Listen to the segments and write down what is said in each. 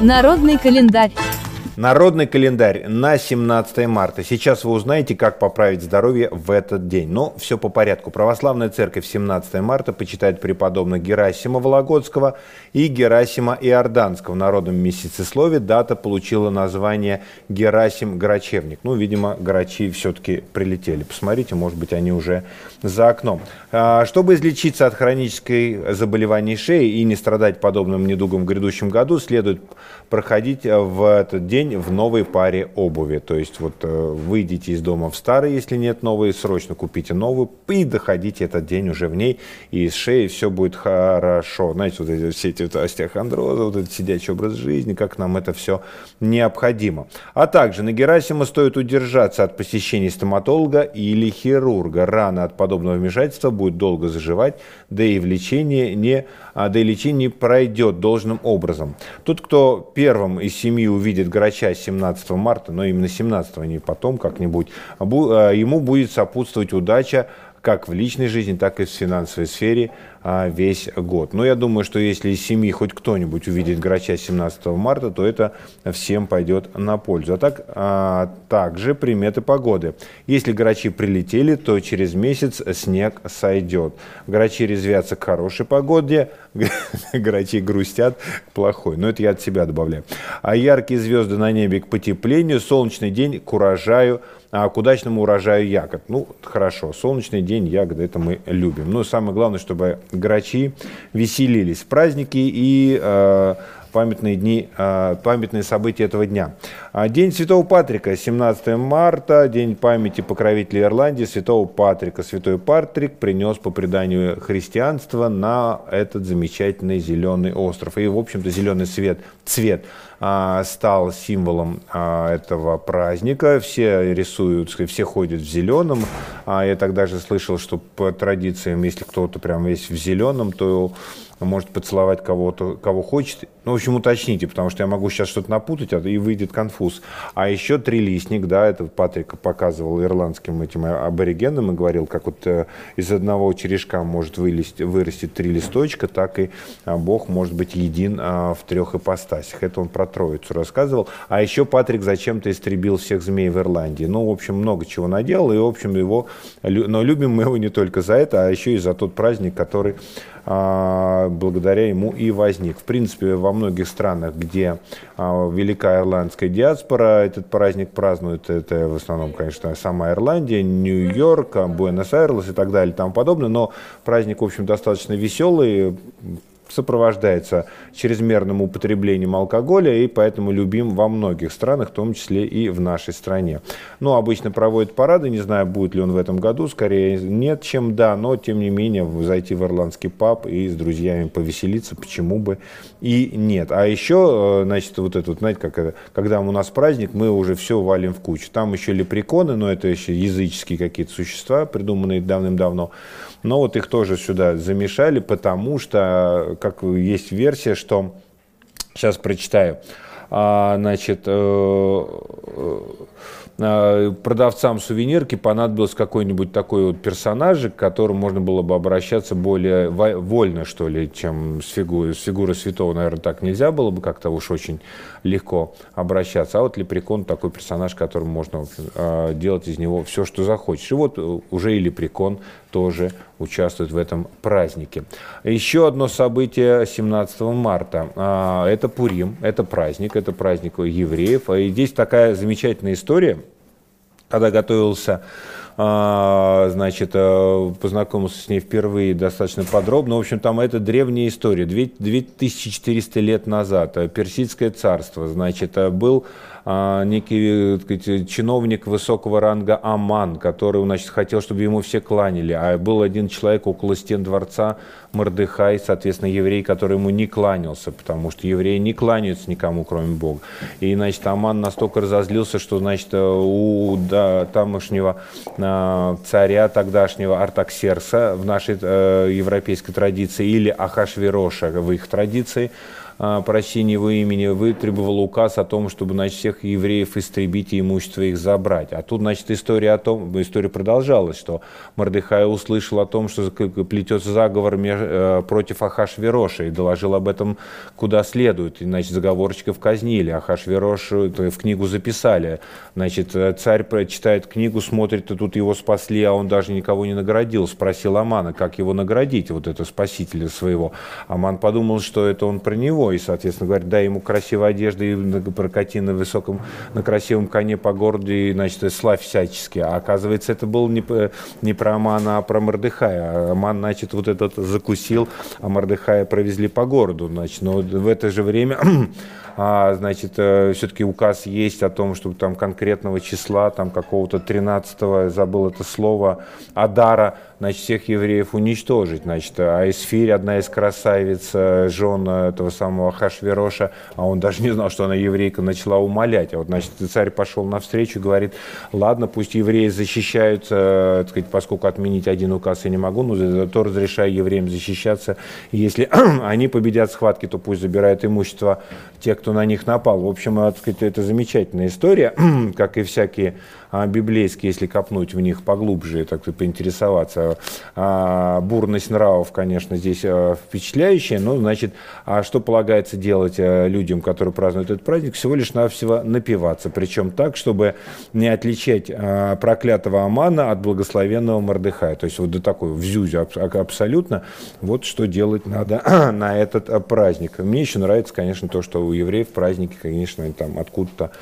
Народный календарь. Народный календарь на 17 марта. Сейчас вы узнаете, как поправить здоровье в этот день. Но все по порядку. Православная церковь 17 марта почитает преподобных Герасима Вологодского и Герасима Иорданского. В народном месяцеслове дата получила название Герасим Грачевник. Ну, видимо, грачи все-таки прилетели. Посмотрите, может быть, они уже за окном. А, чтобы излечиться от хронической заболевания шеи и не страдать подобным недугом в грядущем году, следует проходить в этот день день в новой паре обуви. То есть вот э, выйдите из дома в старой, если нет новой, срочно купите новую и доходите этот день уже в ней, и с шеей все будет хорошо. Знаете, вот эти, все эти вот остеохондрозы, вот этот сидячий образ жизни, как нам это все необходимо. А также на Герасима стоит удержаться от посещения стоматолога или хирурга. Рана от подобного вмешательства будет долго заживать, да и в лечении не, а, да и лечение пройдет должным образом. Тот, кто первым из семьи увидит грача врача 17 марта, но именно 17, а не потом как-нибудь, а, ему будет сопутствовать удача как в личной жизни, так и в финансовой сфере весь год. Но я думаю, что если из семьи хоть кто-нибудь увидит грача 17 марта, то это всем пойдет на пользу. А так, а, также приметы погоды. Если грачи прилетели, то через месяц снег сойдет. Грачи резвятся к хорошей погоде, грачи грустят к плохой. Но это я от себя добавляю. А яркие звезды на небе к потеплению, солнечный день к урожаю – а к удачному урожаю ягод. Ну, хорошо, солнечный день, ягоды, это мы любим. Но самое главное, чтобы грачи веселились в праздники и э, памятные дни, э, памятные события этого дня. А день Святого Патрика, 17 марта, день памяти покровителя Ирландии, Святого Патрика. Святой Патрик принес по преданию христианства на этот замечательный зеленый остров. И, в общем-то, зеленый цвет, цвет а, стал символом а, этого праздника. Все рисуют, все ходят в зеленом. Я тогда же слышал, что по традициям, если кто-то прям весь в зеленом, то может поцеловать кого-то, кого хочет. Ну, в общем, уточните, потому что я могу сейчас что-то напутать, и выйдет конфуз. А еще трилистник, да, это Патрик показывал ирландским этим аборигенам и говорил, как вот э, из одного черешка может вылезть, вырасти три листочка, так и а, Бог может быть един а, в трех ипостасях. Это он про Троицу рассказывал. А еще Патрик зачем-то истребил всех змей в Ирландии. Ну, в общем, много чего наделал, и, в общем, его... Но любим мы его не только за это, а еще и за тот праздник, который а, благодаря ему и возник. В принципе, во многих странах, где а, великая ирландская диаспора, этот праздник празднует, это в основном, конечно, сама Ирландия, Нью-Йорк, Буэнос-Айрес и так далее и тому подобное, но праздник, в общем, достаточно веселый, сопровождается чрезмерным употреблением алкоголя и поэтому любим во многих странах, в том числе и в нашей стране. Ну, обычно проводят парады, не знаю, будет ли он в этом году, скорее нет, чем да, но тем не менее зайти в ирландский паб и с друзьями повеселиться, почему бы и нет. А еще, э, значит, вот это, вот, знаете, как когда у нас праздник, мы уже все валим в кучу. Там еще лепреконы, но это еще языческие какие-то существа, придуманные давным-давно. Но вот их тоже сюда замешали, потому что, как есть версия, что... Сейчас прочитаю. А, значит, э, э, продавцам сувенирки понадобился какой-нибудь такой вот персонаж, к которому можно было бы обращаться более вольно, что ли, чем с фигурой. С фигурой святого, наверное, так нельзя было бы как-то уж очень легко обращаться. А вот Лепрекон такой персонаж, которому можно э, делать из него все, что захочешь. И вот уже и Лепрекон тоже участвует в этом празднике. Еще одно событие 17 марта. А, это Пурим, это праздник, это праздник евреев. И здесь такая замечательная история, когда готовился а, значит, э, познакомился с ней впервые достаточно подробно. В общем, там это древняя история, 2400 лет назад, э, Персидское царство, значит, э, был а, некий сказать, чиновник высокого ранга Аман, который значит, хотел, чтобы ему все кланяли. А был один человек около стен дворца, Мордыхай, соответственно, еврей, который ему не кланялся, потому что евреи не кланяются никому, кроме Бога. И, значит, Аман настолько разозлился, что, значит, у да, тамошнего царя тогдашнего Артаксерса в нашей э, европейской традиции или Ахашвироша в их традиции – а, прощения его имени, вытребовал указ о том, чтобы значит, всех евреев истребить и имущество их забрать. А тут, значит, история о том, история продолжалась, что Мордыхай услышал о том, что плетется заговор э, против Ахашвероша и доложил об этом куда следует. И, значит, заговорщиков казнили, Ахашверош в книгу записали. Значит, э, царь читает книгу, смотрит, и тут его спасли, а он даже никого не наградил. Спросил Амана, как его наградить, вот это спасителя своего. Аман подумал, что это он про него, и, соответственно, говорит, дай ему красивой одежды и прокати на высоком, на красивом коне по городу, и, значит, славь всячески. А оказывается, это было не, не про Амана, а про Мордыхая. Аман, значит, вот этот закусил, а Мордыхая провезли по городу, значит, но в это же время а, значит, э, все-таки указ есть о том, чтобы там конкретного числа, там какого-то 13-го, забыл это слово, Адара, значит, всех евреев уничтожить. Значит, а Эсфирь, одна из красавиц, э, жен этого самого Хашвероша, а он даже не знал, что она еврейка, начала умолять. А вот, значит, царь пошел навстречу говорит, ладно, пусть евреи защищаются, э, так сказать, поскольку отменить один указ я не могу, но зато разрешаю евреям защищаться. Если они победят схватки, то пусть забирают имущество те, кто на них напал. В общем, так сказать, это замечательная история, как и всякие а, библейские, если копнуть в них поглубже, так сказать, поинтересоваться. А, бурность нравов, конечно, здесь а, впечатляющая, но, значит, а что полагается делать а, людям, которые празднуют этот праздник? Всего лишь навсего напиваться, причем так, чтобы не отличать а, проклятого Амана от благословенного Мордыхая. То есть вот до такой в зюзе абсолютно. Вот что делать надо на этот праздник. Мне еще нравится, конечно, то, что у евреев праздники, конечно, там откуда-то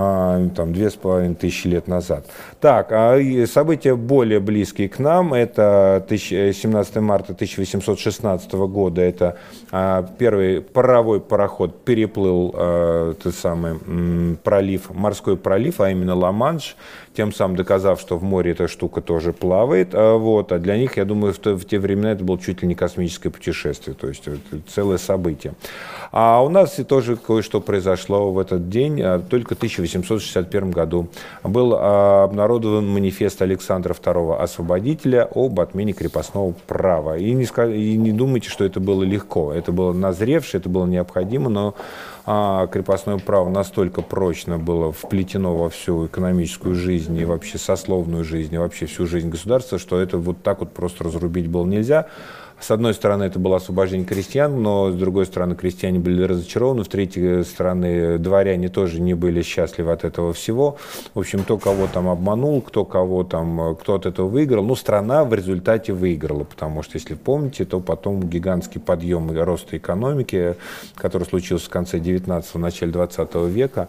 а, там две с половиной тысячи лет назад. Так, а события более близкие к нам, это 17 марта 1816 года, это а, первый паровой пароход переплыл а, тот самый пролив, морской пролив, а именно Ла-Манш, тем самым доказав, что в море эта штука тоже плавает. Вот, а для них, я думаю, в, то, в те времена это было чуть ли не космическое путешествие, то есть целое событие. А у нас и тоже кое-что произошло в этот день, а, только в 1861 году. Был а, обнародован манифест Александра II Освободителя об отмене крепостного права. И не, и не думайте, что это было легко. Это было назревшее, это было необходимо, но а крепостное право настолько прочно было вплетено во всю экономическую жизнь и вообще сословную жизнь, и вообще всю жизнь государства, что это вот так вот просто разрубить было нельзя. С одной стороны, это было освобождение крестьян, но с другой стороны, крестьяне были разочарованы, с третьей стороны, дворяне тоже не были счастливы от этого всего. В общем, кто кого там обманул, кто кого там, кто от этого выиграл, ну, страна в результате выиграла, потому что, если помните, то потом гигантский подъем роста экономики, который случился в конце 19-го, начале 20 века,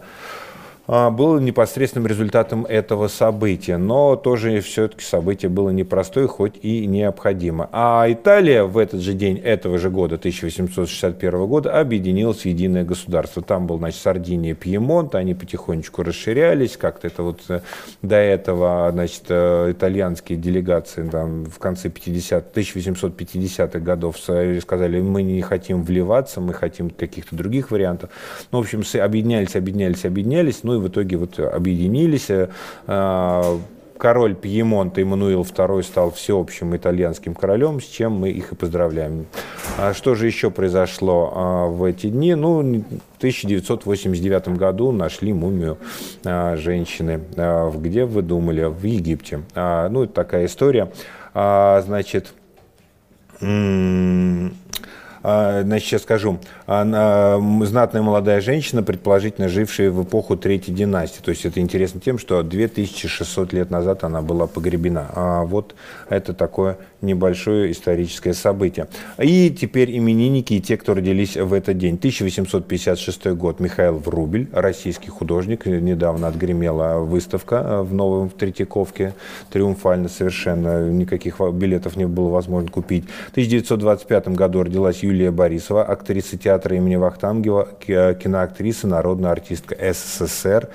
было непосредственным результатом этого события. Но тоже все-таки событие было непростое, хоть и необходимо. А Италия в этот же день этого же года, 1861 года, объединилась в единое государство. Там был, значит, Сардиния, Пьемонт, они потихонечку расширялись, как-то это вот э, до этого, значит, э, итальянские делегации там, в конце 50 1850-х годов сказали, мы не хотим вливаться, мы хотим каких-то других вариантов. Ну, в общем, объединялись, объединялись, объединялись, ну и в итоге вот объединились. Э, король Пьемонта Эммануил II стал всеобщим итальянским королем, с чем мы их и поздравляем. А что же еще произошло а, в эти дни? Ну, в 1989 году нашли мумию а, женщины. Где вы думали? В Египте. А, ну, это такая история. А, значит, значит, сейчас скажу, знатная молодая женщина, предположительно жившая в эпоху Третьей династии. То есть это интересно тем, что 2600 лет назад она была погребена. А вот это такое небольшое историческое событие. И теперь именинники и те, кто родились в этот день. 1856 год. Михаил Врубель, российский художник. Недавно отгремела выставка в Новом Третьяковке. Триумфально совершенно. Никаких билетов не было возможно купить. В 1925 году родилась Юлия Борисова, актриса театра имени Вахтангова, киноактриса, народная артистка СССР.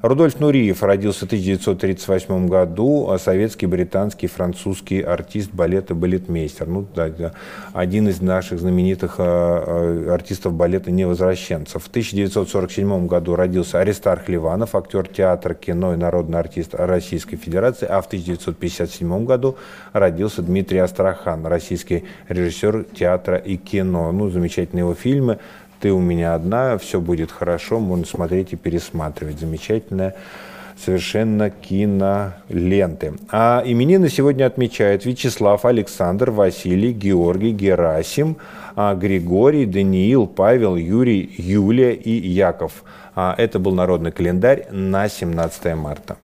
Рудольф Нуриев родился в 1938 году, а советский, британский, французский артист балета, балетмейстер. Ну, да, да, один из наших знаменитых э, артистов балета невозвращенцев. В 1947 году родился Аристарх Ливанов, актер театра, кино и народный артист Российской Федерации, а в 1957 году родился Дмитрий Астрахан, российский режиссер театра и кино. Ну, замечательные его фильмы «Ты у меня одна», «Все будет хорошо», можно смотреть и пересматривать. Замечательная совершенно киноленты. А именины сегодня отмечают Вячеслав, Александр, Василий, Георгий, Герасим, а, Григорий, Даниил, Павел, Юрий, Юлия и Яков. А, это был народный календарь на 17 марта.